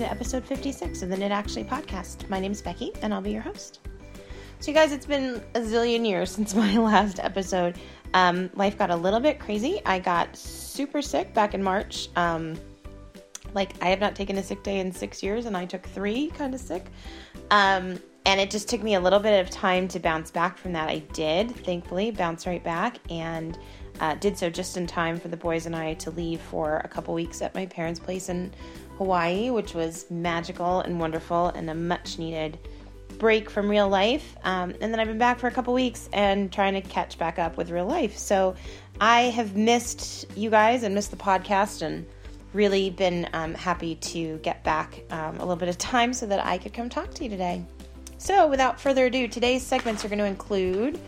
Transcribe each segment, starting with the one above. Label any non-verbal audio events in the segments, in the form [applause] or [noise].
and to episode 56 of the Knit Actually podcast. My name is Becky, and I'll be your host. So, you guys, it's been a zillion years [laughs] since my last episode. Um, life got a little bit crazy. I got super sick back in March. Um, like, I have not taken a sick day in six years, and I took three kind of sick. Um, and it just took me a little bit of time to bounce back from that. I did, thankfully, bounce right back and uh, did so just in time for the boys and I to leave for a couple weeks at my parents' place in Hawaii, which was magical and wonderful and a much needed break from real life. Um, and then I've been back for a couple weeks and trying to catch back up with real life. So I have missed you guys and missed the podcast and really been um, happy to get back um, a little bit of time so that I could come talk to you today. So without further ado, today's segments are going to include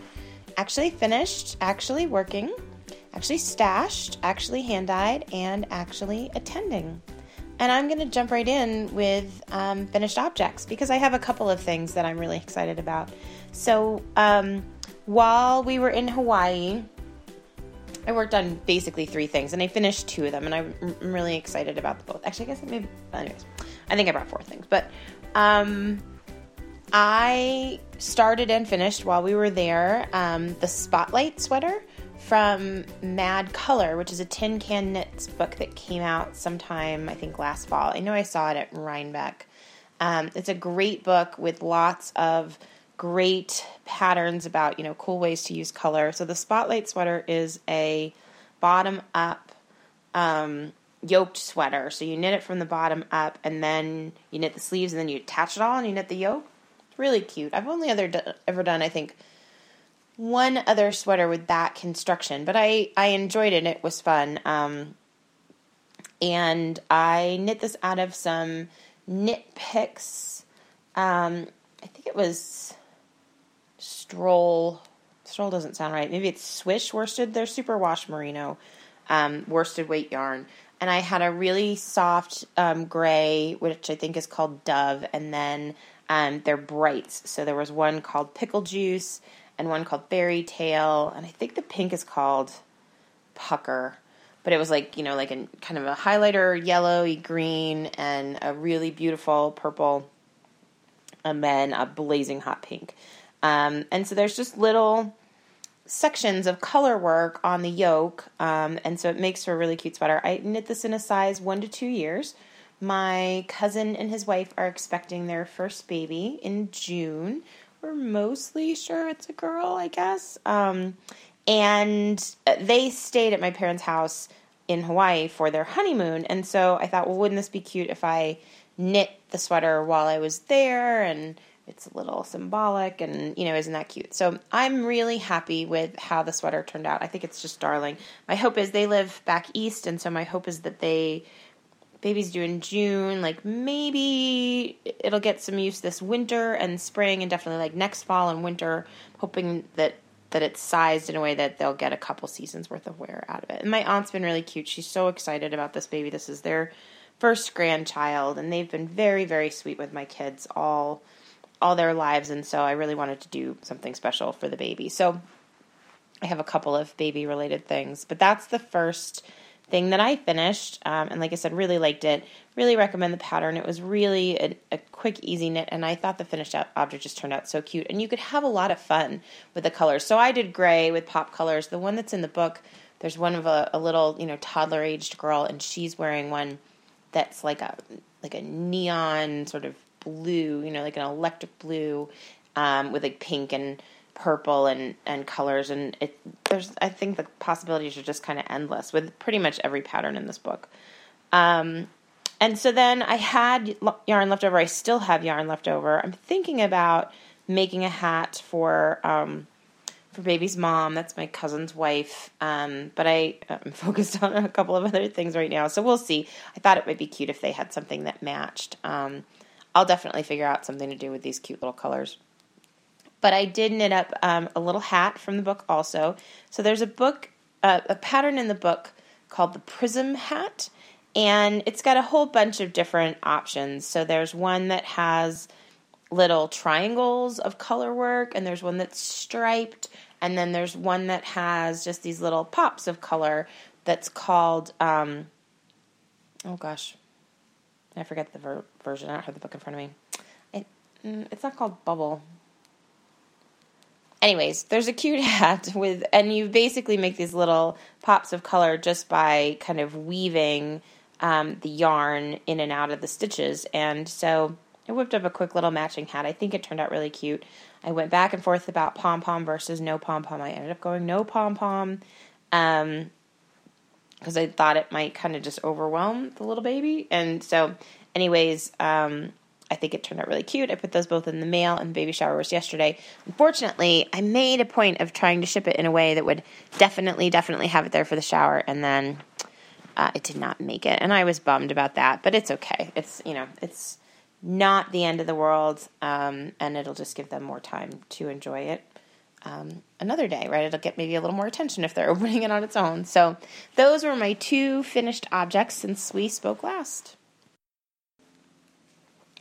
actually finished, actually working, actually stashed, actually hand dyed, and actually attending. And I'm going to jump right in with um, finished objects because I have a couple of things that I'm really excited about. So, um, while we were in Hawaii, I worked on basically three things and I finished two of them, and I'm really excited about both. Actually, I guess I maybe, anyways, I think I brought four things, but um, I started and finished while we were there um, the Spotlight sweater from Mad Color, which is a Tin Can Knits book that came out sometime, I think, last fall. I know I saw it at Rhinebeck. Um, it's a great book with lots of great patterns about, you know, cool ways to use color. So the Spotlight sweater is a bottom up um, yoked sweater. So you knit it from the bottom up and then you knit the sleeves and then you attach it all and you knit the yoke. Really cute. I've only other ever done, I think, one other sweater with that construction, but I, I enjoyed it. It was fun. Um, and I knit this out of some knit picks. Um, I think it was Stroll. Stroll doesn't sound right. Maybe it's Swish worsted. They're super wash merino um, worsted weight yarn. And I had a really soft um, gray, which I think is called Dove, and then um, they're brights. So there was one called Pickle Juice and one called Fairy Tale, and I think the pink is called Pucker. But it was like you know, like a kind of a highlighter yellowy green and a really beautiful purple, and then a blazing hot pink. Um, and so there's just little sections of color work on the yoke, um, and so it makes for a really cute sweater. I knit this in a size one to two years. My cousin and his wife are expecting their first baby in June, we're mostly sure it's a girl, I guess. Um, and they stayed at my parents' house in Hawaii for their honeymoon. And so I thought, well, wouldn't this be cute if I knit the sweater while I was there? And it's a little symbolic, and you know, isn't that cute? So I'm really happy with how the sweater turned out. I think it's just darling. My hope is they live back east, and so my hope is that they baby's due in June. Like maybe it'll get some use this winter and spring, and definitely like next fall and winter. Hoping that that it's sized in a way that they'll get a couple seasons worth of wear out of it. And my aunt's been really cute. She's so excited about this baby. This is their first grandchild, and they've been very very sweet with my kids all all their lives. And so I really wanted to do something special for the baby. So I have a couple of baby related things, but that's the first thing that I finished. Um, and like I said, really liked it. Really recommend the pattern. It was really a, a, quick, easy knit, and I thought the finished object just turned out so cute. And you could have a lot of fun with the colors. So I did gray with pop colors. The one that's in the book, there's one of a, a little, you know, toddler aged girl, and she's wearing one that's like a like a neon sort of blue, you know, like an electric blue um, with like pink and purple and and colors and it there's I think the possibilities are just kind of endless with pretty much every pattern in this book. Um, and so then I had yarn left over. I still have yarn left over. I'm thinking about making a hat for um, for baby's mom. That's my cousin's wife. Um, but I, I'm [laughs] focused on a couple of other things right now, so we'll see. I thought it might be cute if they had something that matched. Um, I'll definitely figure out something to do with these cute little colors. But I did knit up um, a little hat from the book also. So there's a book, uh, a pattern in the book called the Prism Hat, and it's got a whole bunch of different options. So there's one that has little triangles of color work, and there's one that's striped, and then there's one that has just these little pops of color that's called, um, oh gosh, I forget the ver- version. I don't have the book in front of me. It, mm, it's not called Bubble. Anyways, there's a cute [laughs] hat with, and you basically make these little pops of color just by kind of weaving um, the yarn in and out of the stitches. And so I whipped up a quick little matching hat. I think it turned out really cute. I went back and forth about pom pom versus no pom pom. I ended up going no pom pom. Um, because I thought it might kind of just overwhelm the little baby. And so, anyways, um, I think it turned out really cute. I put those both in the mail, and the baby shower was yesterday. Unfortunately, I made a point of trying to ship it in a way that would definitely, definitely have it there for the shower, and then uh, it did not make it, and I was bummed about that. But it's okay. It's you know, it's not the end of the world, um, and it'll just give them more time to enjoy it um, another day, right? It'll get maybe a little more attention if they're [laughs] opening it on its own. So, those were my two finished objects since we spoke last.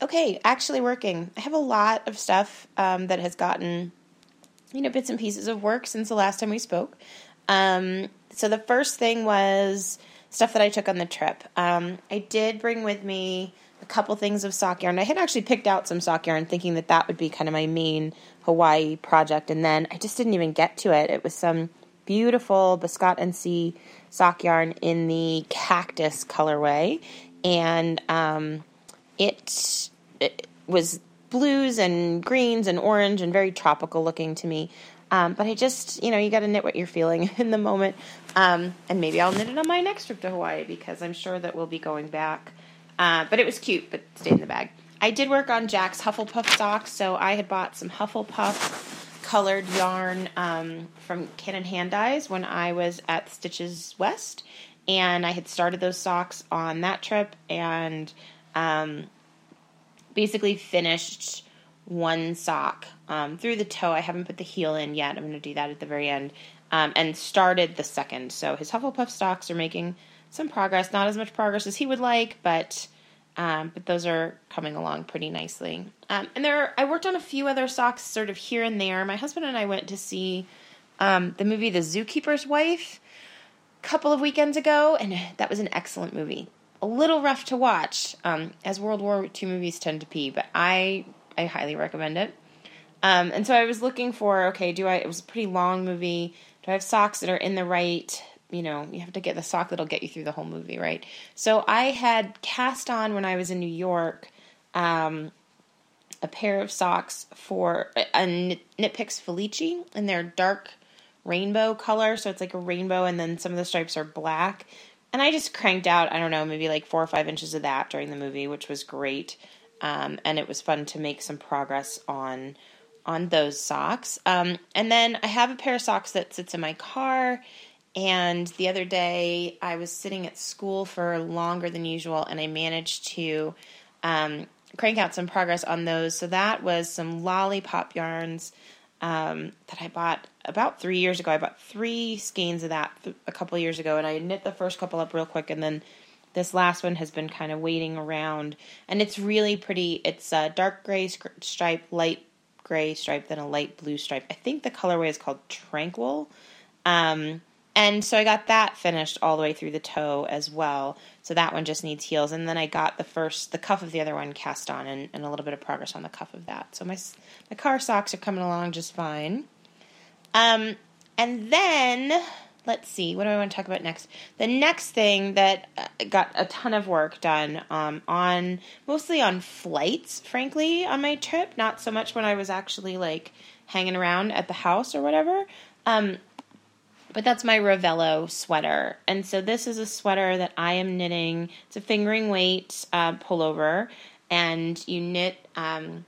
Okay, actually working. I have a lot of stuff um, that has gotten, you know, bits and pieces of work since the last time we spoke. Um, so, the first thing was stuff that I took on the trip. Um, I did bring with me a couple things of sock yarn. I had actually picked out some sock yarn thinking that that would be kind of my main Hawaii project, and then I just didn't even get to it. It was some beautiful Biscotte NC sock yarn in the cactus colorway, and um, it, was blues and greens and orange and very tropical looking to me. Um, but I just, you know, you got to knit what you're feeling [laughs] in the moment. Um, and maybe I'll knit it on my next trip to Hawaii because I'm sure that we'll be going back. Uh, but it was cute, but stayed in the bag. I did work on Jack's Hufflepuff socks, so I had bought some Hufflepuff colored yarn um, from Canon Hand Dyes when I was at Stitches West, and I had started those socks on that trip and um, basically finished one sock um, through the toe. I haven't put the heel in yet. I'm going to do that at the very end, um, and started the second. So his Hufflepuff socks are making some progress, not as much progress as he would like, but um, but those are coming along pretty nicely. Um, and there, I worked on a few other socks, sort of here and there. My husband and I went to see um, the movie The Zookeeper's Wife a couple of weekends ago, and that was an excellent movie. A little rough to watch, um, as World War II movies tend to be, but I I highly recommend it. Um, and so I was looking for okay, do I? It was a pretty long movie. Do I have socks that are in the right you know, you have to get the sock that'll get you through the whole movie, right? So I had cast on when I was in New York um, a pair of socks for a Knit Picks Felici, and they're dark rainbow color, so it's like a rainbow, and then some of the stripes are black. And I just cranked out, I don't know, maybe like four or five inches of that during the movie, which was great. Um, and it was fun to make some progress on on those socks. Um, and then I have a pair of socks that sits in my car and the other day, I was sitting at school for longer than usual, and I managed to um, crank out some progress on those. So that was some lollipop yarns um, that I bought about three years ago. I bought three skeins of that a couple years ago, and I knit the first couple up real quick, and then this last one has been kind of waiting around, and it's really pretty. It's a dark gray stripe, light gray stripe, then a light blue stripe. I think the colorway is called Tranquil. Um, and so I got that finished all the way through the toe as well. So that one just needs heels. And then I got the first, the cuff of the other one cast on and, and a little bit of progress on the cuff of that. So my, my car socks are coming along just fine. Um, and then, let's see, what do I want to talk about next? The next thing that uh, got a ton of work done um, on, mostly on flights, frankly, on my trip. Not so much when I was actually like hanging around at the house or whatever. Um, but that's my Ravello sweater. And so this is a sweater that I am knitting. It's a fingering weight uh, pullover, and you knit um,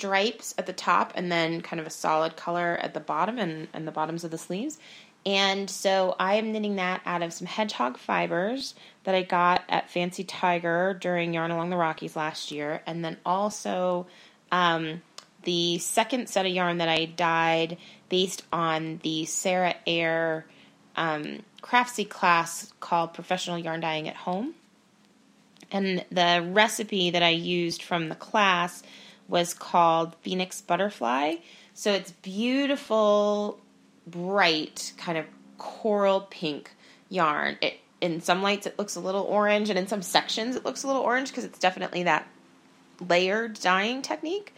stripes at the top and then kind of a solid color at the bottom and, and the bottoms of the sleeves. And so I am knitting that out of some hedgehog fibers that I got at Fancy Tiger during Yarn Along the Rockies last year, and then also um, the second set of yarn that I dyed based on the Sarah Eyre um, Craftsy class called Professional Yarn Dyeing at Home. And the recipe that I used from the class was called Phoenix Butterfly. So it's beautiful, bright, kind of coral pink yarn. It in some lights it looks a little orange, and in some sections it looks a little orange because it's definitely that layered dyeing technique.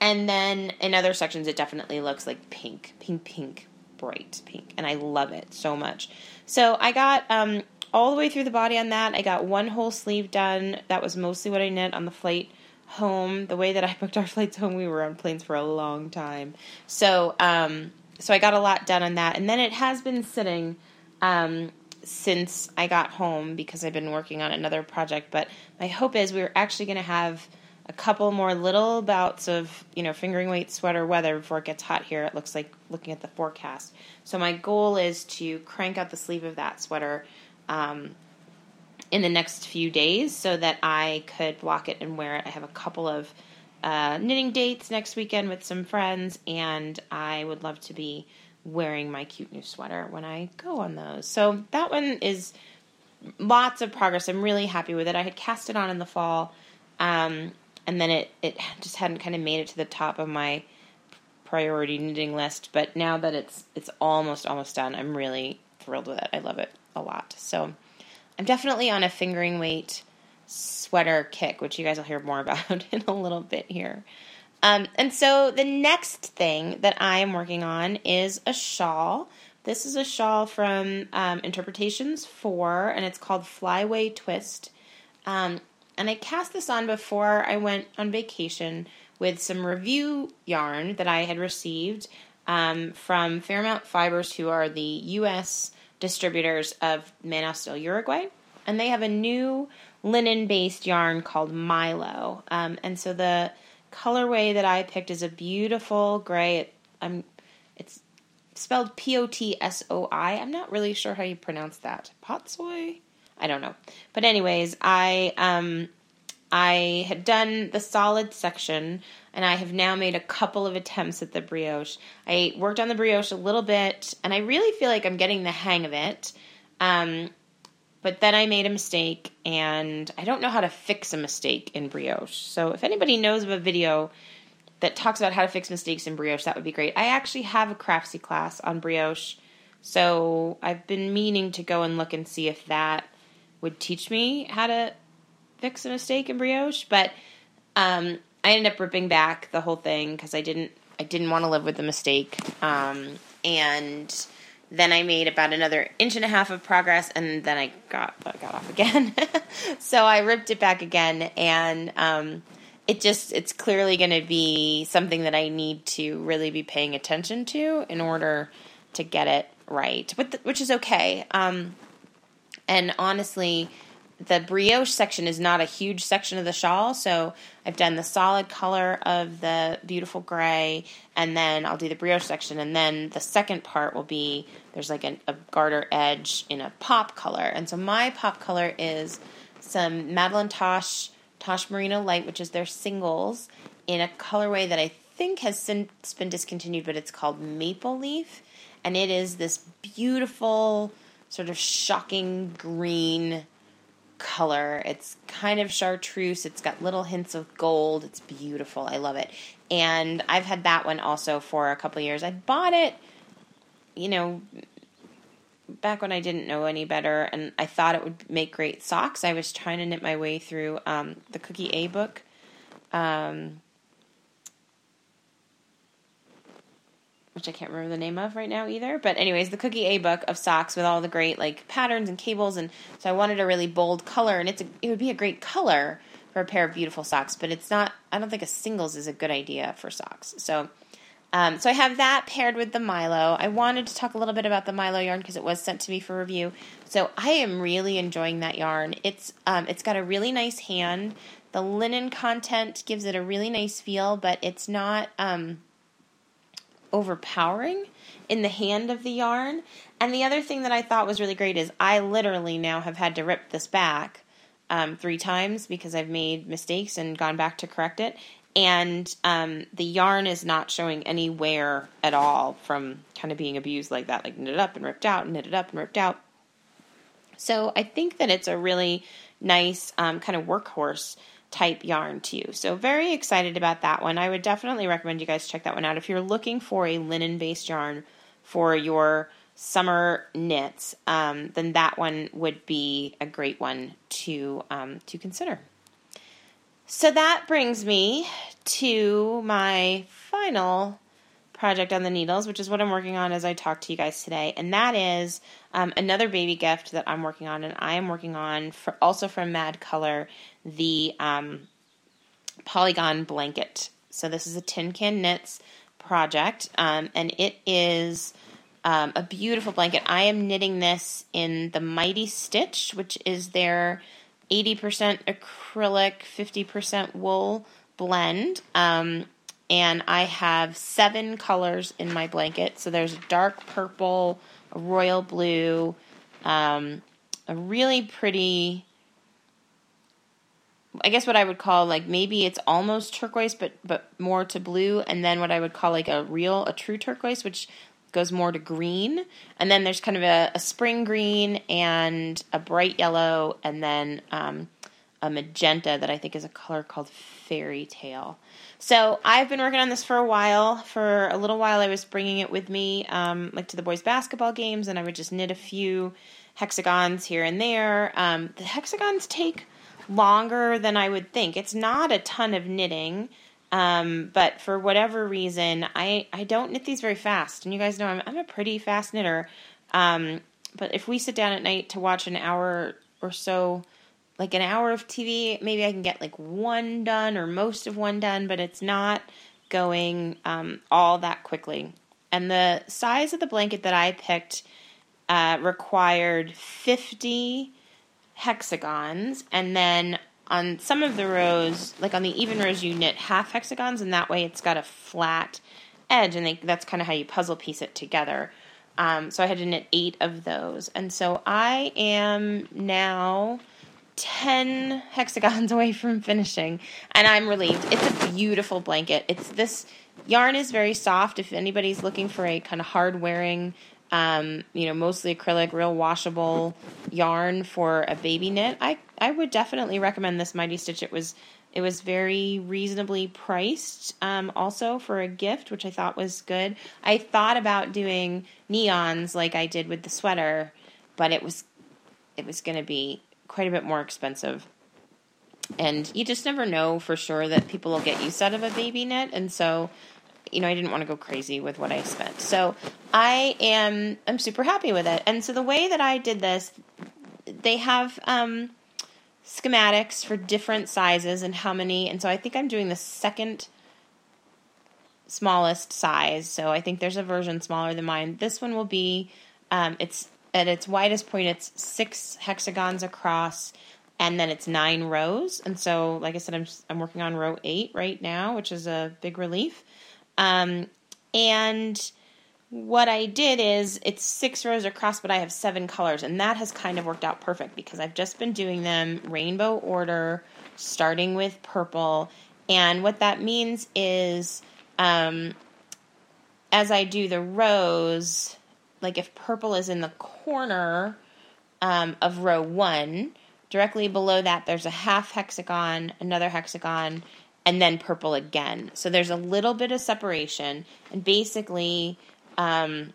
And then in other sections, it definitely looks like pink, pink, pink, bright pink, and I love it so much. So I got um, all the way through the body on that. I got one whole sleeve done. That was mostly what I knit on the flight home. The way that I booked our [laughs] flights home, we were on planes for a long time. So, um, so I got a lot done on that, and then it has been sitting um, since I got home because I've been working on another project. But my hope is we're actually going to have a couple more little bouts of you know fingering weight sweater weather before it gets hot here. It looks like looking at the forecast. So my goal is to crank out the sleeve of that sweater um, in the next few days so that I could block it and wear it. I have a couple of uh, knitting dates next weekend with some friends, and I would love to be wearing my cute new sweater when I go on those. So that one is lots of progress. I'm really happy with it. I had cast it on in the fall, um, and then it it just hadn't kind of made it to the top of my priority knitting list. But now that it's it's almost almost done, I'm really thrilled with it. I love it a lot. So I'm definitely on a fingering weight sweater kick, which you guys will hear more [laughs] about in a little bit here. Um, and so the next thing that I am working on is a shawl. This is a shawl from um, Interpretations 4, and it's called Flyway Twist. Um, and I cast this on before I went on vacation with some review yarn that I had received um, from Fairmount Fibers, who are the U.S. distributors of Manos del Uruguay. And they have a new linen based yarn called Milo. Um, and so the colorway that I picked is a beautiful gray. It, I'm, it's spelled P O T S O I. I'm not really sure how you pronounce that. Potsoy? I don't know. But anyways, I um I had done the solid section and I have now made a couple of attempts at the brioche. I worked on the brioche a little bit and I really feel like I'm getting the hang of it. Um, but then I made a mistake and I don't know how to fix a mistake in brioche. So if anybody knows of a video that talks about how to fix mistakes in brioche, that would be great. I actually have a craftsy class on brioche. So I've been meaning to go and look and see if that would teach me how to fix a mistake in brioche, but um, I ended up ripping back the whole thing because I didn't I didn't want to live with the mistake. Um, and then I made about another inch and a half of progress, and then I got got [laughs] off again. [laughs] so I ripped it back again, and um, it just it's clearly going to be something that I need to really be paying attention to in order to get it right, the, which is okay. Um, and honestly, the brioche section is not a huge section of the shawl, so I've done the solid color of the beautiful gray, and then I'll do the brioche section, and then the second part will be there's like a, a garter edge in a pop color, and so my pop color is some Madeline Tosh Tosh Merino Light, which is their singles, in a colorway that I think has since been discontinued, but it's called Maple Leaf, and it is this beautiful sort of shocking green color. It's kind of chartreuse. It's got little hints of gold. It's beautiful. I love it. And I've had that one also for a couple years. I bought it, you know, back when I didn't know any better, and I thought it would make great socks. I was trying to knit my way through um, the Cookie A book. Um, which I can't remember the name of right now either. But anyways, the Cookie A book of socks with all the great like patterns and cables, and so I wanted a really bold color, and it's a, it would be a great color for a pair of beautiful socks, but it's not. I don't think a singles is a good idea for socks. So. Um, so I have that paired with the Milo. I wanted to talk a little bit about the Milo yarn because it was sent to me for review. So I am really enjoying that yarn. It's um, it's got a really nice hand. The linen content gives it a really nice feel, but it's not um, overpowering in the hand of the yarn. And the other thing that I thought was really great is I literally now have had to rip this back um, three times because I've made mistakes and gone back to correct it. And um, the yarn is not showing any wear at all from kind of being abused like that, like knitted up and ripped out, and knitted up and ripped out. So I think that it's a really nice um, kind of workhorse type yarn too. So very excited about that one. I would definitely recommend you guys check that one out if you're looking for a linen based yarn for your summer knits, um, then that one would be a great one to um, to consider. So that brings me to my final project on the needles, which is what I'm working on as I talk to you guys today, and that is um, another baby gift that I'm working on, and I am working on for, also from Mad Color the um, polygon blanket. So this is a Tin Can Knits project, um, and it is um, a beautiful blanket. I am knitting this in the Mighty Stitch, which is their 80% acrylic, 50% wool blend. Um, and I have seven colors in my blanket. So there's a dark purple, royal blue, um, a really pretty I guess what I would call like maybe it's almost turquoise, but but more to blue, and then what I would call like a real a true turquoise, which goes more to green, and then there's kind of a, a spring green and a bright yellow, and then um, a magenta that I think is a color called fairy tale. So I've been working on this for a while. For a little while, I was bringing it with me, um, like to the boys' basketball games, and I would just knit a few hexagons here and there. Um, the hexagons take longer than I would think. It's not a ton of knitting, um, but for whatever reason, I, I don't knit these very fast. And you guys know I'm, I'm a pretty fast knitter. Um, but if we sit down at night to watch an hour or so, like an hour of TV, maybe I can get like one done or most of one done, but it's not going um, all that quickly. And the size of the blanket that I picked uh, required 50 hexagons, and then on some of the rows, like on the even rows, you knit half hexagons, and that way it's got a flat edge, and they, that's kind of how you puzzle piece it together. Um, so I had to knit eight of those, and so I am now 10 hexagons [laughs] away from finishing, and I'm relieved. It's a beautiful blanket. It's this yarn is very soft. If anybody's looking for a kind of hard wearing um, you know, mostly acrylic, real washable yarn for a baby knit, I I would definitely recommend this Mighty Stitch. It was it was very reasonably priced, um, also for a gift, which I thought was good. I thought about doing neons like I did with the sweater, but it was it was going to be quite a bit more expensive. And you just never know for sure that people will get use out of a baby knit, and so you know, I didn't want to go crazy with what I spent. So I am I'm super happy with it. And so the way that I did this, they have um, schematics for different sizes and how many. And so I think I'm doing the second smallest size. So I think there's a version smaller than mine. This one will be um, it's at its widest point. It's six hexagons across and then it's nine rows. And so, like I said, I'm I'm working on row eight right now, which is a big relief. Um, and what I did is it's six rows across, but I have seven colors, and that has kind of worked out perfect because I've just been doing them rainbow order, starting with purple. And what that means is, um, as I do the rows, like if purple is in the corner um, of row one, directly below that there's a half hexagon, another hexagon, and then purple again. So there's a little bit of separation, and basically, um,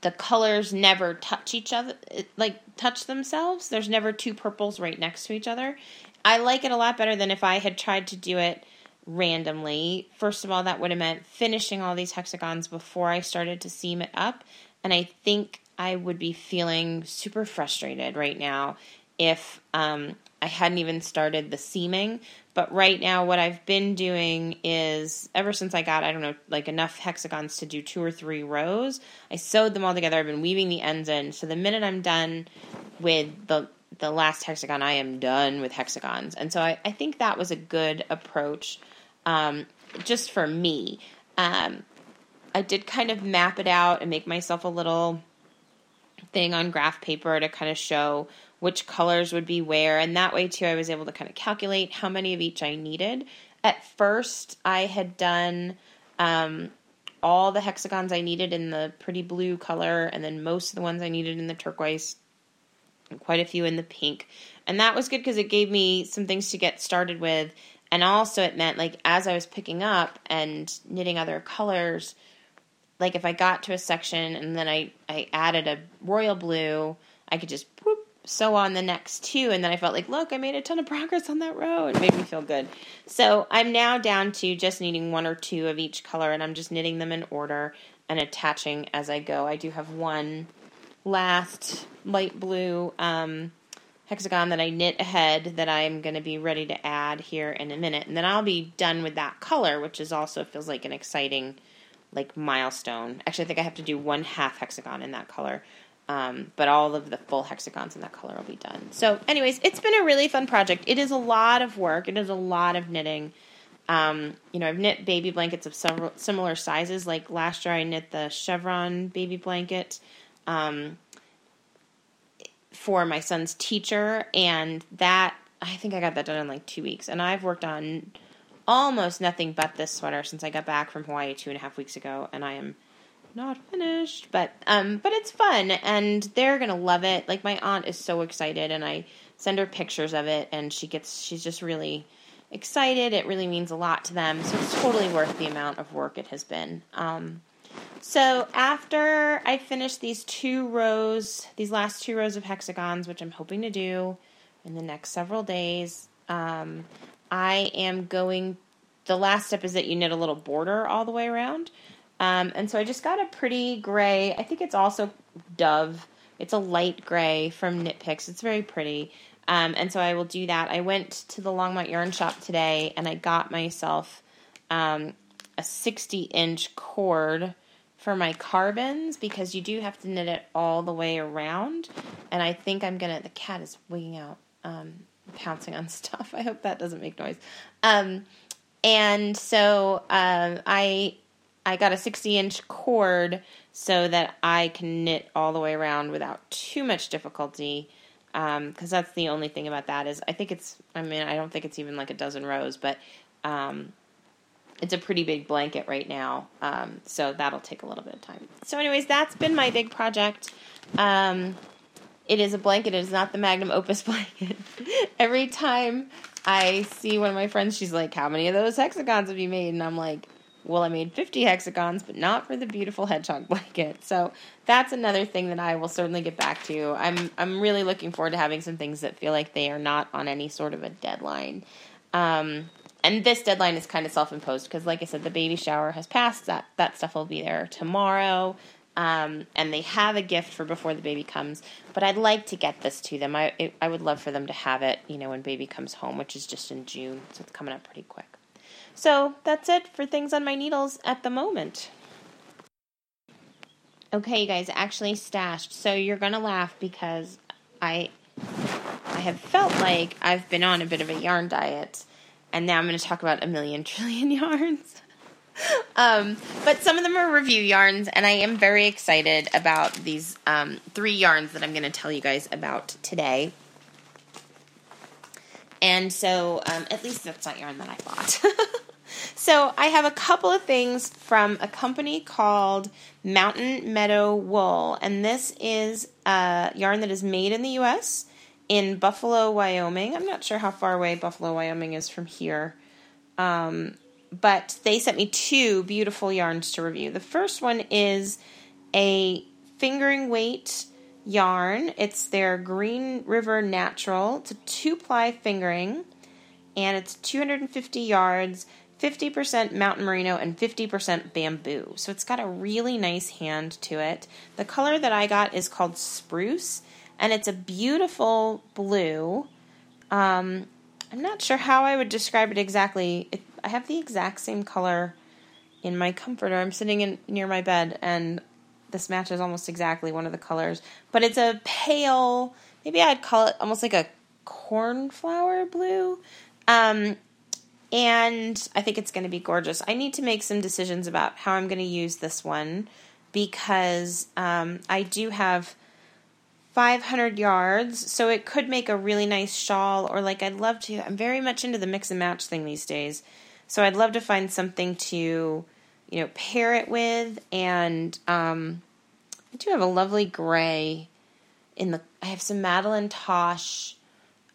the colors never touch each other, like touch themselves. There's never two purples right next to each other. I like it a lot better than if I had tried to do it randomly. First of all, that would have meant finishing all these hexagons before I started to seam it up, and I think I would be feeling super frustrated right now if um, I hadn't even started the seaming. But right now, what I've been doing is ever since I got, I don't know, like enough hexagons to do two or three rows, I sewed them all together. I've been weaving the ends in. So the minute I'm done with the the last hexagon, I am done with hexagons. And so I, I think that was a good approach um, just for me. Um, I did kind of map it out and make myself a little thing on graph paper to kind of show which colors would be where. And that way, too, I was able to kind of calculate how many of each I needed. At first, I had done um, all the hexagons I needed in the pretty blue color, and then most of the ones I needed in the turquoise, and quite a few in the pink. And that was good because it gave me some things to get started with. And also, it meant like as I was picking up and knitting other colors, like if I got to a section and then I, I added a royal blue, I could just sew on the next two. And then I felt like, look, I made a ton of progress on that row. It made me feel good. So I'm now down to just needing one or two of each color and I'm just knitting them in order and attaching as I go. I do have one last light blue um, hexagon that I knit ahead that I'm going to be ready to add here in a minute. And then I'll be done with that color, which is also feels like an exciting like milestone. Actually, I think I have to do one half hexagon in that color. Um, but all of the full hexagons in that color will be done. So, anyways, it's been a really fun project. It is a lot of work. It is a lot of knitting. Um, you know, I've knit baby blankets of several similar sizes. Like last year, I knit the chevron baby blanket um, for my son's teacher, and that I think I got that done in like two weeks. And I've worked on almost nothing but this sweater since I got back from Hawaii two and a half weeks ago, and I am not finished. But um, but it's fun, and they're gonna love it. Like my aunt is so excited, and I send her pictures of it, and she gets she's just really excited. It really means a lot to them, so it's totally worth the amount of work it has been. Um, so after I finish these two rows, these last two rows of hexagons, which I'm hoping to do in the next several days, um, I am going. The last step is that you knit a little border all the way around. Um, and so I just got a pretty gray. I think it's also Dove. It's a light gray from Knit Picks. It's very pretty. Um, and so I will do that. I went to the Longmont Yarn Shop today and I got myself um, a 60 inch cord for my carbons because you do have to knit it all the way around. And I think I'm gonna. The cat is wigging out. Um, pouncing on [laughs] stuff. I hope that doesn't make noise. Um, and so uh, I I got a 60 inch cord so that I can knit all the way around without too much difficulty. Because um, that's the only thing about that is I think it's I mean I don't think it's even like a dozen rows, but um, it's a pretty big blanket right now, um, so that'll take a little bit of time. So, anyways, that's been my big project. Um, it is a blanket. It is not the magnum opus [laughs] blanket. Every time I see one of my friends, she's like, "How many of those hexagons have you made?" And I'm like, "Well, I made 50 hexagons, but not for the beautiful hedgehog [laughs] blanket." So that's another thing that I will certainly get back to. I'm I'm really looking forward to having some things that feel like they are not on any sort of a deadline. Um, and this deadline is kind of self-imposed because, like I said, the baby shower has passed. That that stuff will be there tomorrow. Um, and they have a gift for before the baby comes. But I'd like to get this to them. I it, I would love for them to have it, you know, when baby comes home, which is just in June, so it's coming up pretty quick. So that's it for things on my needles at the moment. Okay, you guys, actually stashed. So you're gonna laugh because I I have felt like I've been on a bit of a yarn diet, and now I'm going to talk about a million [laughs] trillion yarns [laughs] um, but some of them are review yarns, and I am very excited about these um, three yarns that I'm going to tell you guys about today. And so, um, at least that's not yarn that I bought. [laughs] so, I have a couple of things from a company called Mountain Meadow Wool, and this is a yarn that is made in the U.S. in Buffalo, Wyoming. I'm not sure how far away Buffalo, Wyoming is from here. Um, but they sent me two beautiful yarns to review. The first one is a fingering weight yarn. It's their Green River Natural. It's a two ply fingering, and it's 250 yards, 50% mountain merino, and 50% bamboo. So it's got a really nice hand to it. The color that I got is called Spruce, and it's a beautiful blue. Um, I'm not sure how I would describe it exactly. It, I have the exact same color in my comforter. I'm sitting in near my bed, and this matches almost exactly one of the colors. But it's a pale, maybe I'd call it almost like a cornflower blue. Um, and I think it's going to be gorgeous. I need to make some decisions about how I'm going to use this one because um, I do have 500 yards, so it could make a really nice shawl, or like I'd love to. I'm very much into the mix and match thing these days. So I'd love to find something to, you know, pair it with. And um, I do have a lovely gray in the. I have some Madeline Tosh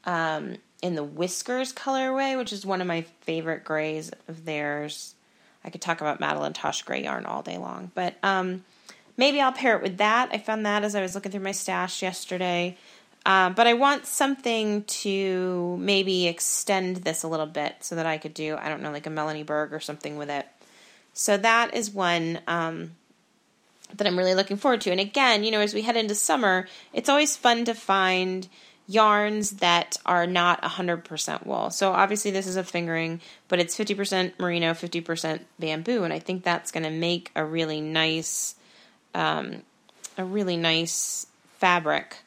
um, in the Whiskers colorway, which is one of my favorite grays of theirs. I could talk about Madeline Tosh gray yarn all day long, but um, maybe I'll pair it with that. I found that as I was looking through my stash yesterday. Uh, but I want something to maybe extend this a little bit so that I could do, I don't know, like a Melanie Berg or something with it. So that is one um, that I'm really looking forward to. And again, you know, as we head into summer, it's always fun to find yarns that are not 100% wool. So obviously this is a fingering, but it's 50% merino, 50% bamboo, and I think that's going to make a really nice, um, a really nice fabric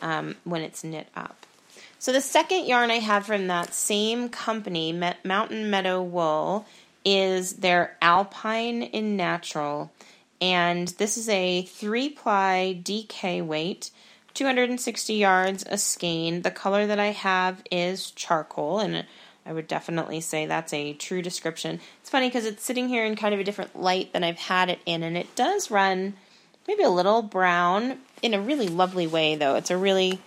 um, when it's knit up. So the second yarn I have from that same company, Mountain Meadow Wool, is their Alpine in Natural, and this is a three ply DK weight. 260 yards a skein. The color that I have is charcoal, and I would definitely say that's a true description. It's funny because it's sitting here in kind of a different light than I've had it in, and it does run maybe a little brown in a really lovely way, though. It's a really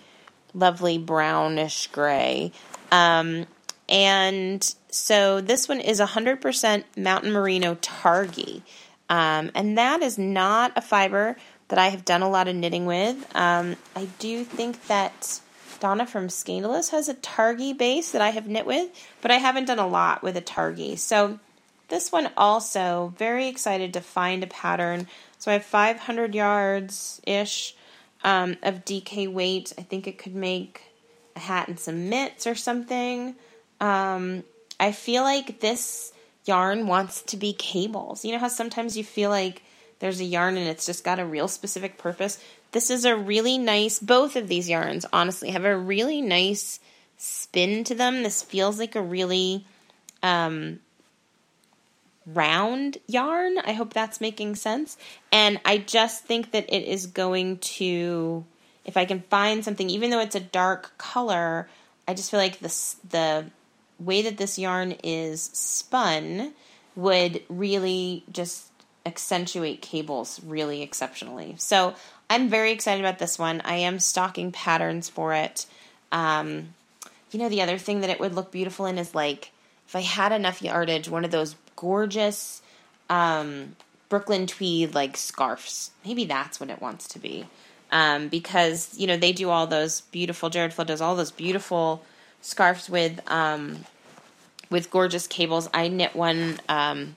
lovely brownish gray. Um, and so this one is 100% Mountain Merino Targhee. Um, and that is not a fiber that I have done a lot of knitting with. Um, I do think that Donna from Scandalous has a Targhee base that I have knit with, but I haven't done a lot with a Targhee. So this one also, very excited to find a pattern. So I have 500 yards ish um, of DK weight. I think it could make a hat and some mitts or something. Um, I feel like this yarn wants to be cables. You know how sometimes you feel like there's a yarn and it's just got a real specific purpose. This is a really nice, both of these yarns, honestly, have a really nice spin to them. This feels like a really um, round yarn. I hope that's making sense. And I just think that it is going to, if I can find something, even though it's a dark color, I just feel like this, the way that this yarn is spun would really just accentuate cables really exceptionally. So I'm very excited about this one. I am stocking patterns for it. Um, you know, the other thing that it would look beautiful in is like if I had enough yardage, one of those gorgeous um, Brooklyn tweed like scarves. Maybe that's what it wants to be. Um, because you know they do all those beautiful. Jared Flood does all those beautiful scarves with um, with gorgeous cables. I knit one um,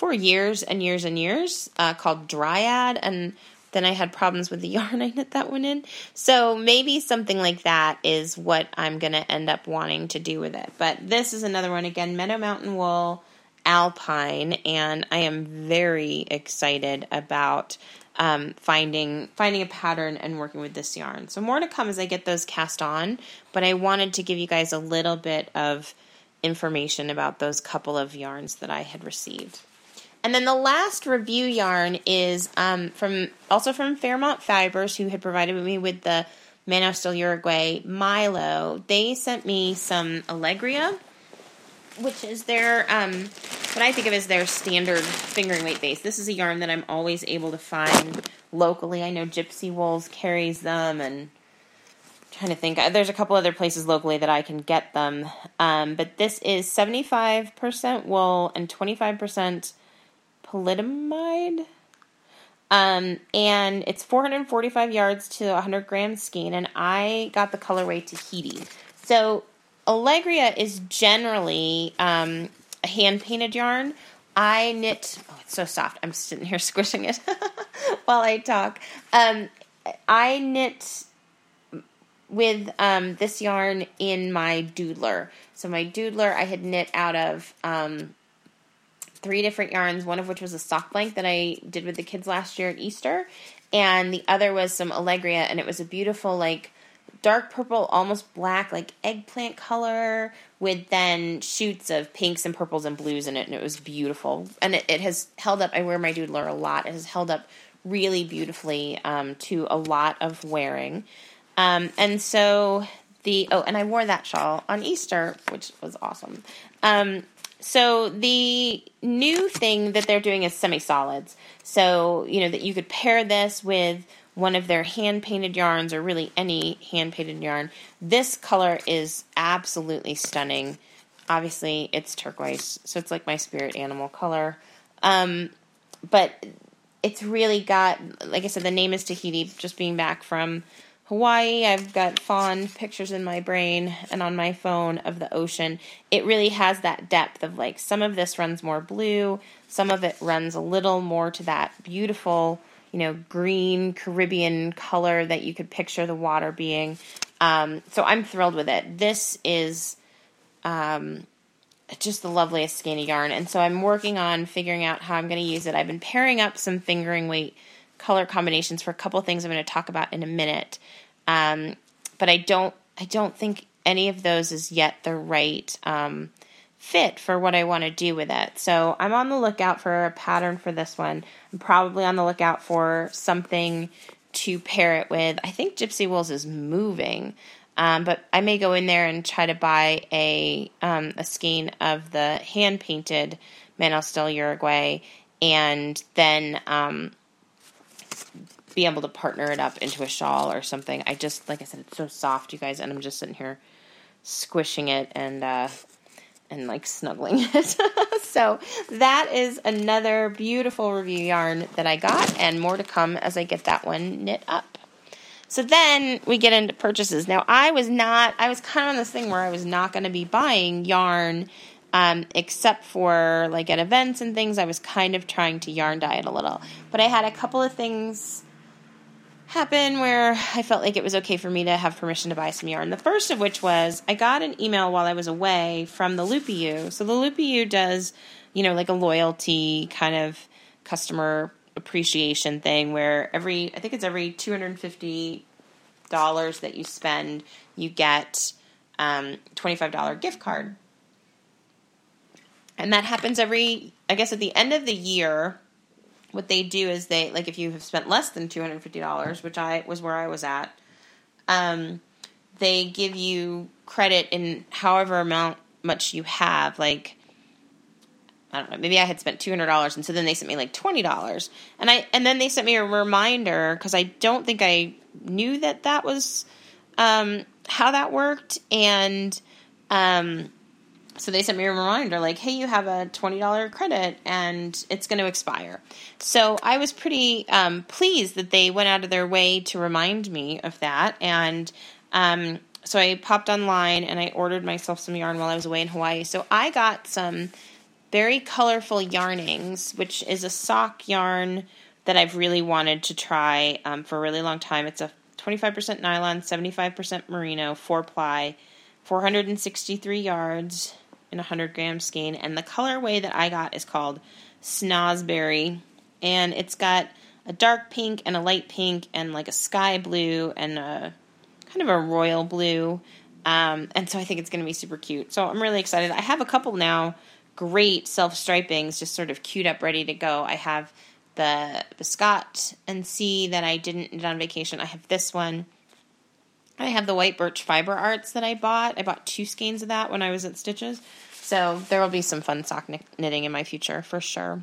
for years and years and years uh, called Dryad, and then I had problems with the [laughs] yarn I knit that one in. So maybe something like that is what I'm going to end up wanting to do with it. But this is another one again, Meadow Mountain Wool Alpine, and I am very excited about um, finding finding a pattern and working with this yarn. So more to come as I get those cast on. But I wanted to give you guys a little bit of information about those couple of yarns that I had received. And then the last review yarn is um, from also from Fairmount Fibers, who had provided me with the Manos del Uruguay Milo. They sent me some Alegria, which is their um, what I think of as their standard fingering weight base. This is a yarn that I'm always able to find locally. I know Gypsy Wools carries them, and I'm trying to think. Uh, there's a couple other places locally that I can get them. Um, but this is 75% wool and 25% polyamide. Um, and it's 445 yards to 100 grams skein, and I got the colorway Tahiti. So Alegria is generally um, a hand painted yarn. I knit. Oh, it's so soft. I'm sitting here [laughs] squishing it [laughs] while I talk. Um, I knit with um, this yarn in my doodler. So my doodler I had knit out of um, three different yarns, one of which was a sock blank that I did with the kids last year at Easter, and the other was some Alegria, and it was a beautiful, like, dark purple, almost black, like eggplant color, with then shoots of pinks and purples and blues in it, and it was beautiful. And it, it has held up, I wear my doodler a lot, it has held up really beautifully um, to a lot of wearing. Um, and so the, oh, and I wore that shawl on Easter, which was awesome. Um, so the new thing that they're doing is semi-solids. So, you know, that you could pair this with one of their hand painted yarns or really any hand painted yarn. This color is absolutely stunning. Obviously, it's turquoise, so it's like my spirit animal color. Um, but it's really got, like I said, the name is Tahiti, just being back from Hawaii. I've got fond pictures in my brain and on my phone of the ocean. It really has that depth of like some of this runs more blue, some of it runs a little more to that beautiful, you know, green Caribbean color that you could picture the water being. Um, so I'm thrilled with it. This is um, just the loveliest skein of yarn. And so I'm working on figuring out how I'm going to use it. I've been pairing up some fingering weight color combinations for a couple things I'm going to talk about in a minute. Um, but I don't I don't think any of those is yet the right um, fit for what I want to do with it. So I'm on the lookout for a pattern for this one. I'm probably on the lookout for something to pair it with. I think Gypsy Wools is moving. Um, but I may go in there and try to buy a um, a skein of the hand painted Manos del Uruguay, and then um, be able to partner it up into a shawl or something. I just like I said, it's so soft, you guys, and I'm just sitting here squishing it and uh, and like snuggling [laughs] it. [laughs] so that is another beautiful review yarn that I got, and more to come as I get that one knit up. So then we get into purchases. Now, I was not, I was kind of on this thing where I was not going to be buying yarn um, except for like at events and things. I was kind of trying to yarn diet a little. But I had a couple of things happen where I felt like it was okay for me to have permission to buy some yarn. The first of which was I got an email while I was away from the Loopy U. So the Loopy U does, you know, like a loyalty kind of customer appreciation thing where every I think it's every two hundred and fifty dollars that you spend, you get um, twenty five dollar gift card, and that happens every I guess at the end of the year. What they do is they like if you have spent less than two hundred fifty dollars, which I was where I was at, um, they give you credit in however amount much you have, like I don't know, maybe I had spent two hundred dollars, and so then they sent me like twenty dollars, and I and then they sent me a reminder because I don't think I knew that that was um, how that worked, and um, so they sent me a reminder like, "Hey, you have a twenty dollar credit, and it's going to expire." So I was pretty um, pleased that they went out of their way to remind me of that, and um, so I popped online and I ordered myself some yarn while I was away in Hawaii. So I got some very colorful yarnings, which is a sock yarn that I've really wanted to try um, for a really long time. It's a 25% nylon, 75% merino, four ply, 463 yards in a 100 gram skein. And the colorway that I got is called Snosberry. And it's got a dark pink and a light pink and like a sky blue and a kind of a royal blue. Um, and so I think it's going to be super cute. So I'm really excited. I have a couple now great self stripings just sort of queued up ready to go. I have the the Scott and C that I didn't knit on vacation. I have this one. I have the white birch fiber arts that I bought. I bought two skeins of that when I was at Stitches. So there will be some fun sock knitting in my future for sure.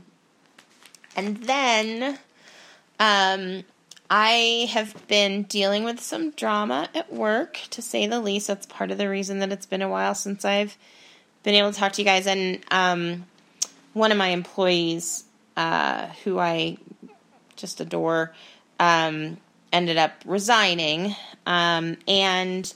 And then um, I have been dealing with some drama at work, to say the least. That's part of the reason that it's been a while since I've been able to talk to you guys. And um, one of my employees, uh, who I just adore, um, ended up resigning. Um, and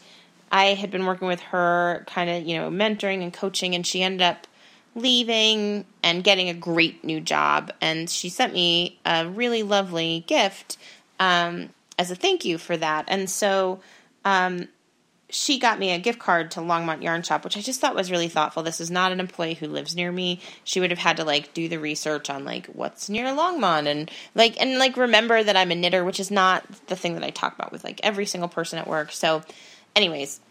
I had been working with her, kind of, you know, mentoring and coaching, and she ended up leaving and getting a great new job. And she sent me a really lovely gift um, as a thank you for that. And so um, she got me a gift card to Longmont Yarn Shop, which I just thought was really thoughtful. This is not an employee who lives near me. She would have had to like do the research on like what's near Longmont and like and like remember that I'm a knitter, which is not the thing that I talk about with like every single person at work. So, anyways,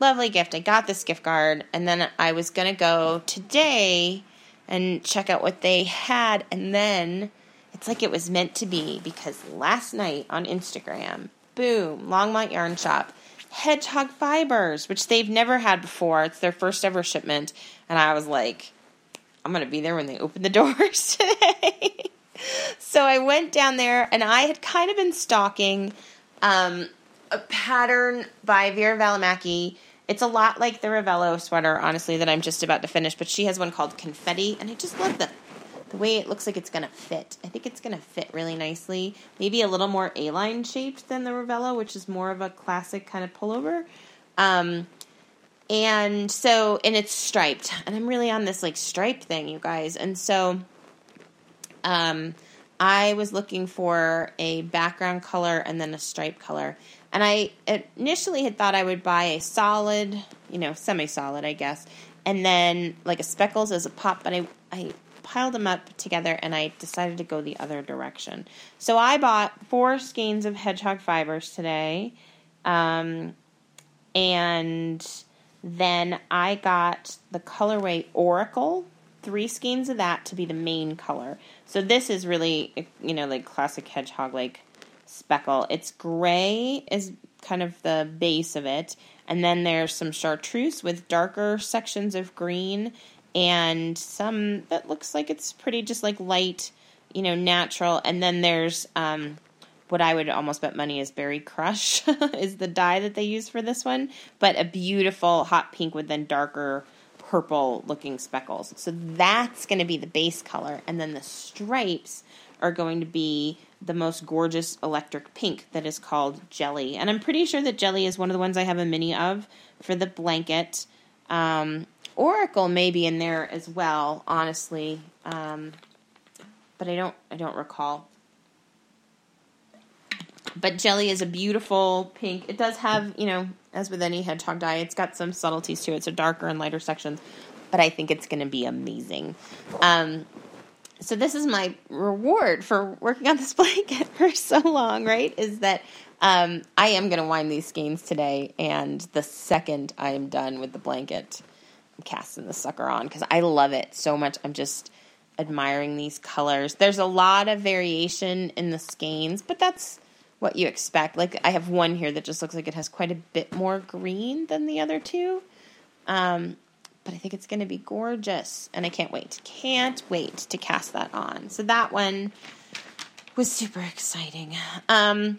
lovely gift. I got this gift card, and then I was gonna go today and check out what they had, and then it's like it was meant to be because last night on Instagram, boom, Longmont Yarn Shop hedgehog fibers, which they've never had before. It's their first ever shipment. And I was like, I'm going to be there when they open the [laughs] doors today. so I went down there and I had kind of been stalking um, a pattern by Veera Välimäki. It's a lot like the Ravello sweater, honestly, that I'm just about to finish, but she has one called Confetti, and I just love the the way it looks like it's going to fit. I think it's going to fit really nicely. Maybe a little more A-line shaped than the Ravello, which is more of a classic kind of pullover. Um, and so, and it's striped. And I'm really on this like stripe thing, you guys. And so, um, I was looking for a background color and then a stripe color. And I initially had thought I would buy a solid, you know, semi solid, I guess, and then like a speckles as a pop, but I, I piled them up together and I decided to go the other direction. So I bought four skeins of hedgehog fibers today. Um, and then I got the colorway Oracle, three skeins of that to be the main color. So this is really, you know, like classic hedgehog like speckle. It's gray is kind of the base of it, and then there's some chartreuse with darker sections of green and some that looks like it's pretty just like light, you know, natural. And then there's um, what I would almost bet money is berry crush [laughs] is the dye that they use for this one, but a beautiful hot pink with then darker purple looking speckles. So that's going to be the base color, and then the stripes are going to be the most gorgeous electric pink that is called Jelly. And I'm pretty sure that Jelly is one of the ones I have a mini of for the blanket. Um, Oracle may be in there as well, honestly, um, but I don't I don't recall. But Jelly is a beautiful pink. It does have, you know, as with any hedgehog dye, it's got some subtleties to it, so darker and lighter sections. But I think it's going to be amazing. Um, so this is my reward for working on this [laughs] blanket for so long, right? Is that um, I am going to wind these skeins today, and the second I am done with the blanket, casting the sucker on because I love it so much. I'm just admiring these colors. There's a lot of variation in the skeins, but that's what you expect. Like I have one here that just looks like it has quite a bit more green than the other two. Um, but I think it's going to be gorgeous, and I can't wait. Can't wait to cast that on. So that one was super exciting. Um,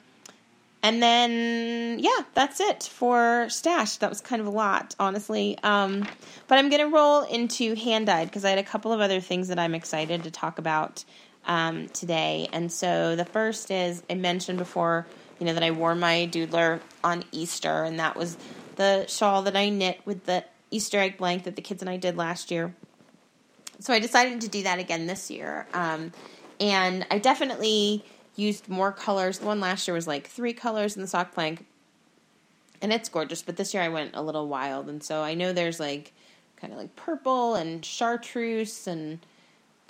and then yeah, that's it for stash. That was kind of a lot, honestly. Um, but I'm going to roll into hand dyed because I had a couple of other things that I'm excited to talk about um, today. And so the first is I mentioned before, you know, that I wore my doodler on Easter, and that was the shawl that I knit with the Easter egg blank that the kids and I did last year. So I decided to do that again this year. Um, and I definitely used more colors. The one last year was like three colors in the sock blank, And it's gorgeous, but this year I went a little wild. And so I know there's like kind of like purple and chartreuse and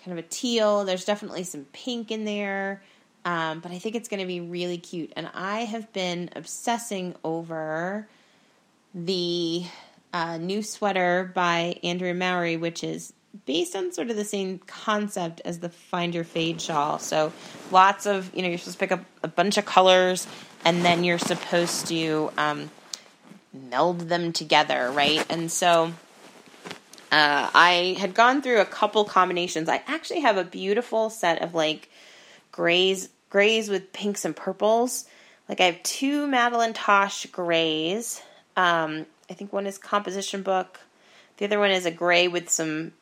kind of a teal. There's definitely some pink in there. Um, but I think it's going to be really cute. And I have been obsessing over the uh, new sweater by Andrea Mowry, which is based on sort of the same concept as the Find Your Fade shawl. So lots of, you know, you're supposed to pick up a bunch of colors and then you're supposed to um, meld them together, right? And so uh, I had gone through a couple combinations. I actually have a beautiful set of like grays, grays with pinks and purples. Like I have two Madeline Tosh grays. Um, I think one is composition book. The other one is a gray with some,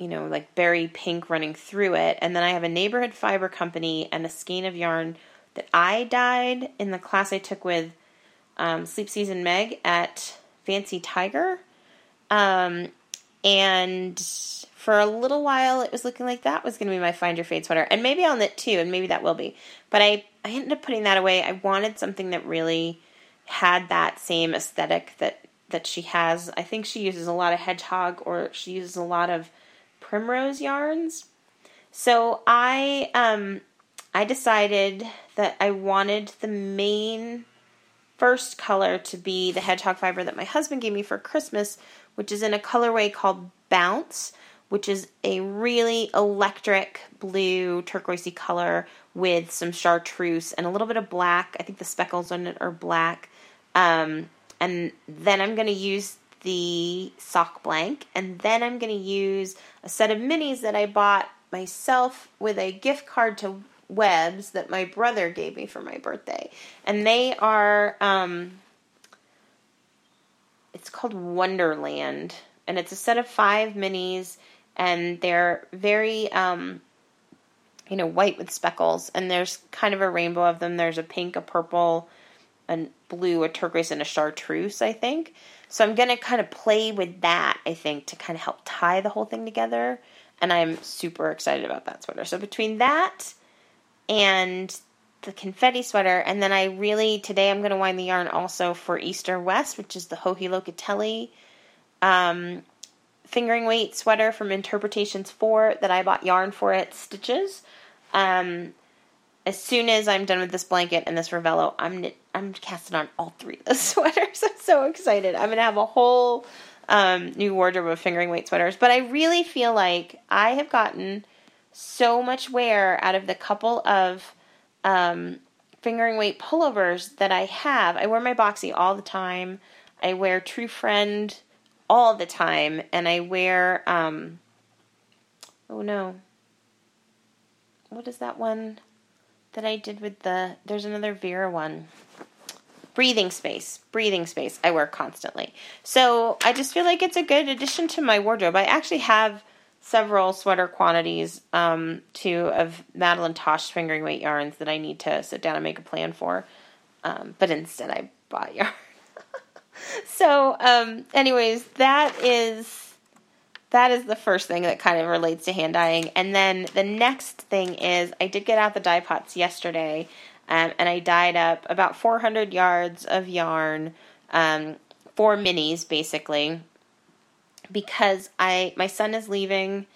you know, like berry pink running through it. And then I have a neighborhood fiber company and a skein of yarn that I dyed in the class I took with um, Sleep Season Meg at Fancy Tiger. Um, and for a little while, it was looking like that was going to be my Find Your Fade sweater. And maybe I'll knit too, and maybe that will be. But I, I ended up putting that away. I wanted something that really had that same aesthetic that that she has. I think she uses a lot of hedgehog or she uses a lot of primrose yarns. So I um I decided that I wanted the main first color to be the hedgehog fiber that my husband gave me for Christmas, which is in a colorway called Bounce, which is a really electric blue turquoisey color with some chartreuse and a little bit of black. I think the speckles on it are black. Um, and then I'm going to use the sock blank, and then I'm going to use a set of minis that I bought myself with a gift card to Webs that my brother gave me for my birthday. And they are, um, it's called Wonderland, and it's a set of five minis, and they're very, um, you know, white with speckles. And there's kind of a rainbow of them. There's a pink, a purple, a blue, a turquoise, and a chartreuse, I think. So I'm going to kind of play with that, I think, to kind of help tie the whole thing together. And I'm super excited about that sweater. So between that and the confetti sweater, and then I really, today I'm going to wind the yarn also for Easter West, which is the Joji Locatelli um, fingering weight sweater from Interpretations 4 that I bought yarn for at Stitches. Um, as soon as I'm done with this blanket and this Ravello, I'm I'm casting on all three of those [laughs] sweaters. I'm so excited. I'm gonna have a whole um, new wardrobe of fingering weight sweaters. But I really feel like I have gotten so much wear out of the couple of um, fingering weight pullovers that I have. I wear my boxy all the time. I wear True Friend all the time, and I wear um, oh no, what is that one that I did with the? There's another Vera one. Breathing space, breathing space. I wear constantly, so I just feel like it's a good addition to my wardrobe. I actually have several sweater quantities um, to of Madeline Tosh fingering weight yarns that I need to sit down and make a plan for. Um, but instead, I bought [laughs] yarn. so, um, anyways, that is that is the first thing that kind of relates to hand dyeing. And then the next thing is I did get out the dye pots yesterday, um, and I dyed up about 400 yards of yarn, um, minis basically, because I my son is leaving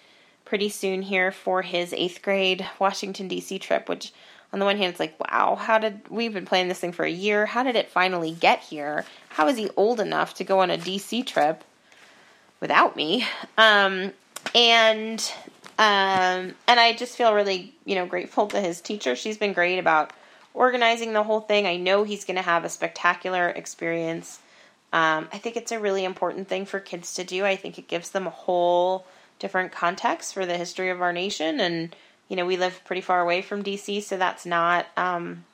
pretty soon here for his eighth grade Washington D.C. trip, which on the one hand, it's like, wow, how did we've been planning this thing for a year? How did it finally get here? How is he old enough to go on a DC trip without me? Um, and um, and I just feel really, you know, grateful to his teacher. She's been great about organizing the whole thing. I know he's going to have a spectacular experience. Um, I think it's a really important thing for kids to do. I think it gives them a whole different context for the history of our nation and you know, we live pretty far away from DC, so that's not um,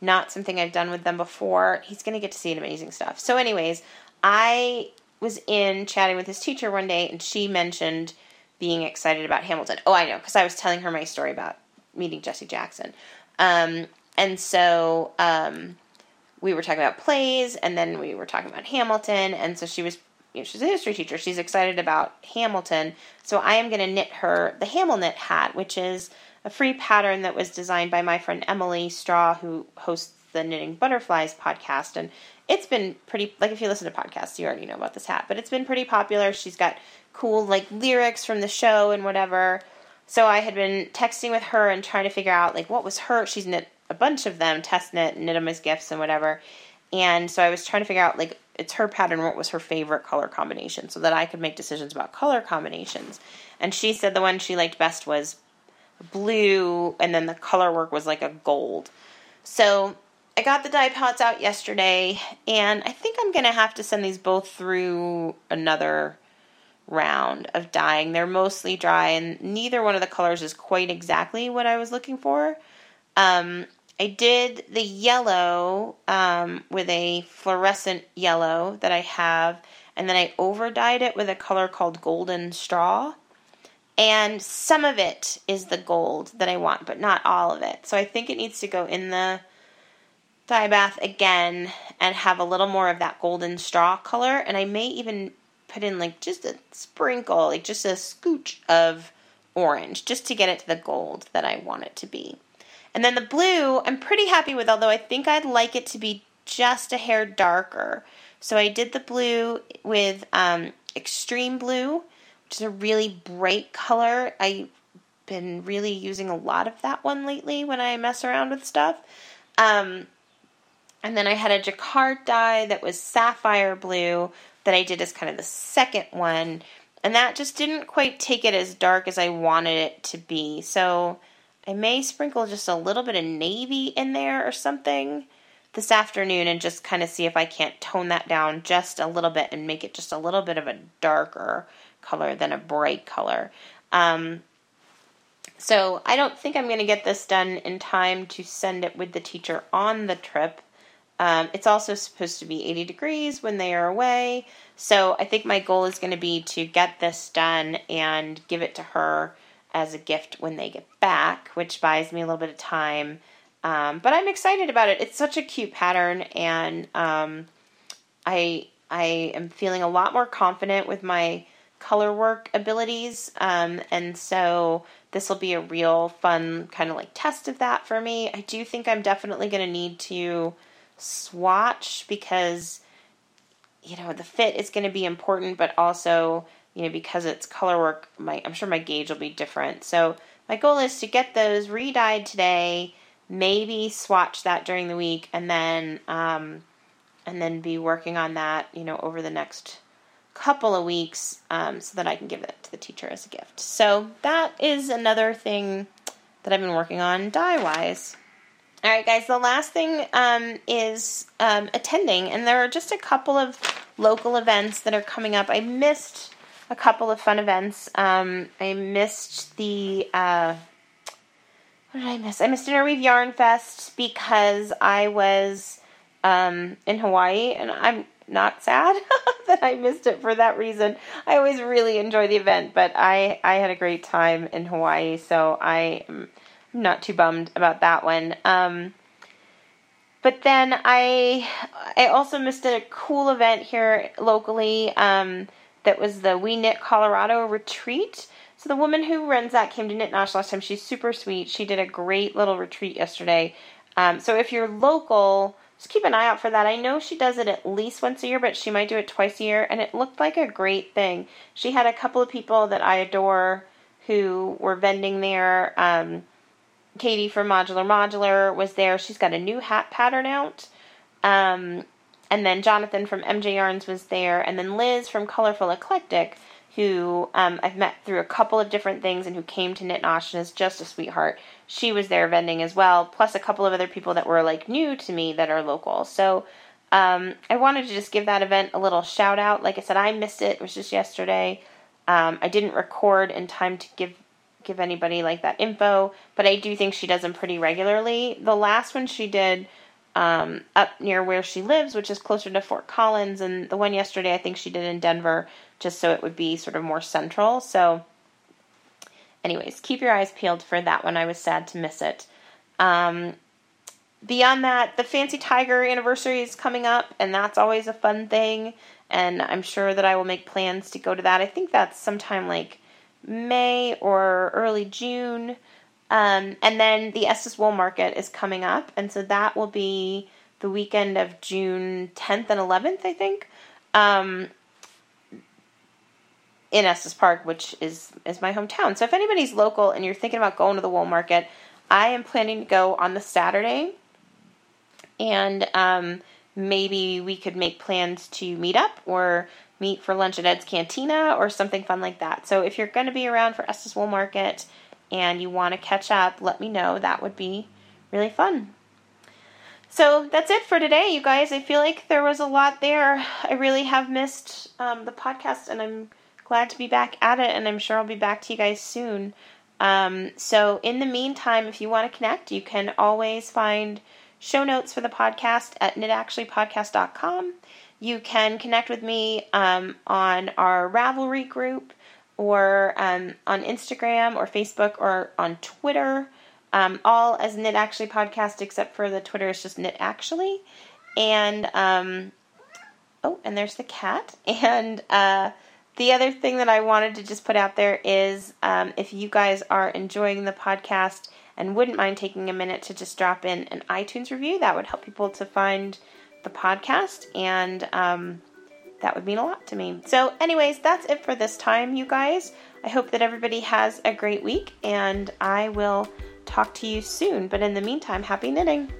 not something I've done with them before. He's going to get to see amazing stuff. So, anyways, I was in chatting with his teacher one day, and she mentioned being excited about Hamilton. Oh, I know, because I was telling her my story about meeting Jesse Jackson. Um, and so um, we were talking about plays, and then we were talking about Hamilton, and so she was you know, she's a history teacher. She's excited about Hamilton. So I am going to knit her the Hamilknit hat, which is a free pattern that was designed by my friend Emily Straw, who hosts the Knitting Butterflies podcast. And it's been pretty, like if you listen to podcasts, you already know about this hat, but it's been pretty popular. She's got cool, like, lyrics from the show and whatever. So I had been texting with her and trying to figure out, like, what was her, she's knit a bunch of them, test knit, knit them as gifts and whatever. And so I was trying to figure out, like, it's her pattern, what was her favorite color combination, so that I could make decisions about color combinations. And she said the one she liked best was blue, and then the color work was like a gold. So I got the dye pots out yesterday, and I think I'm going to have to send these both through another round of dyeing. They're mostly dry, and neither one of the colors is quite exactly what I was looking for. Um, I did the yellow um, with a fluorescent yellow that I have, and then I over dyed it with a color called Golden Straw. And some of it is the gold that I want, but not all of it. So I think it needs to go in the dye bath again and have a little more of that golden straw color. And I may even put in like just a sprinkle, like just a scooch of orange, just to get it to the gold that I want it to be. And then the blue, I'm pretty happy with, although I think I'd like it to be just a hair darker. So I did the blue with um, Extreme Blue, which is a really bright color. I've been really using a lot of that one lately when I mess around with stuff. Um, and then I had a jacquard dye that was sapphire blue that I did as kind of the second one. And that just didn't quite take it as dark as I wanted it to be. So I may sprinkle just a little bit of navy in there or something this afternoon and just kind of see if I can't tone that down just a little bit and make it just a little bit of a darker color than a bright color. Um, so I don't think I'm going to get this done in time to send it with the teacher on the trip. Um, it's also supposed to be 80 degrees when they are away. So I think my goal is going to be to get this done and give it to her as a gift when they get back, which buys me a little bit of time. Um, but I'm excited about it. It's such a cute pattern, and um, I I am feeling a lot more confident with my color work abilities, um, and so this will be a real fun kind of like test of that for me. I do think I'm definitely going to need to swatch because you know the fit is going to be important, but also you know because it's color work, my I'm sure my gauge will be different. So my goal is to get those re-dyed today, maybe swatch that during the week, and then um, and then be working on that you know over the next couple of weeks um, so that I can give it to the teacher as a gift. So that is another thing that I've been working on dye wise. All right, guys, the last thing um, is um, attending, and there are just a couple of local events that are coming up. I missed a couple of fun events. Um, I missed the. Uh, what did I miss? I missed Interweave Yarn Fest because I was um, in Hawaii, and I'm not sad [laughs] that I missed it for that reason. I always really enjoy the event, but I I had a great time in Hawaii, so I not too bummed about that one. Um, but then I I also missed a cool event here locally um, that was the We Knit Colorado retreat. So the woman who runs that came to Knit Nosh last time. She's super sweet. She did a great little retreat yesterday. Um, so if you're local, just keep an eye out for that. I know she does it at least once a year, but she might do it twice a year, and it looked like a great thing. She had a couple of people that I adore who were vending there. Um, Katie from Modular Modular was there. She's got a new hat pattern out. Um, and then Jonathan from MJ Yarns was there, and then Liz from Colorful Eclectic who um, I've met through a couple of different things and who came to Knit Nosh and is just a sweetheart. She was there vending as well, plus a couple of other people that were like new to me that are local. So um, I wanted to just give that event a little shout out. Like I said, I missed it. It was just yesterday. Um, I didn't record in time to give give anybody like that info, but I do think she does them pretty regularly. The last one she did um, up near where she lives, which is closer to Fort Collins, and the one yesterday I think she did in Denver just so it would be sort of more central. So, anyways, keep your eyes peeled for that one. I was sad to miss it. Um, beyond that, the Fancy Tiger anniversary is coming up, and that's always a fun thing. And I'm sure that I will make plans to go to that. I think that's sometime like May or early June. Um, and then the Estes Wool Market is coming up, and so that will be the weekend of June 10th and 11th, I think. Um, in Estes Park, which is is my hometown. So if anybody's local and you're thinking about going to the wool market, I am planning to go on the Saturday, and um, maybe we could make plans to meet up or meet for lunch at Ed's Cantina or something fun like that. So if you're going to be around for Estes Wool Market and you want to catch up, let me know. That would be really fun. So that's it for today, you guys. I feel like there was a lot there. I really have missed um, the podcast, and I'm glad to be back at it, and I'm sure I'll be back to you guys soon. Um, so, in the meantime, if you want to connect, you can always find show notes for the podcast at knitactuallypodcast.com. You can connect with me um, on our Ravelry group or um, on Instagram or Facebook or on Twitter. Um, all as Knit Actually Podcast, except for the Twitter is just Knit Actually. And, um, oh, and there's the cat. [laughs] And, uh, the other thing that I wanted to just put out there is um, if you guys are enjoying the podcast and wouldn't mind taking a minute to just drop in an iTunes review, that would help people to find the podcast, and um, that would mean a lot to me. So, anyways, that's it for this time, you guys. I hope that everybody has a great week, and I will talk to you soon. But in the meantime, happy knitting!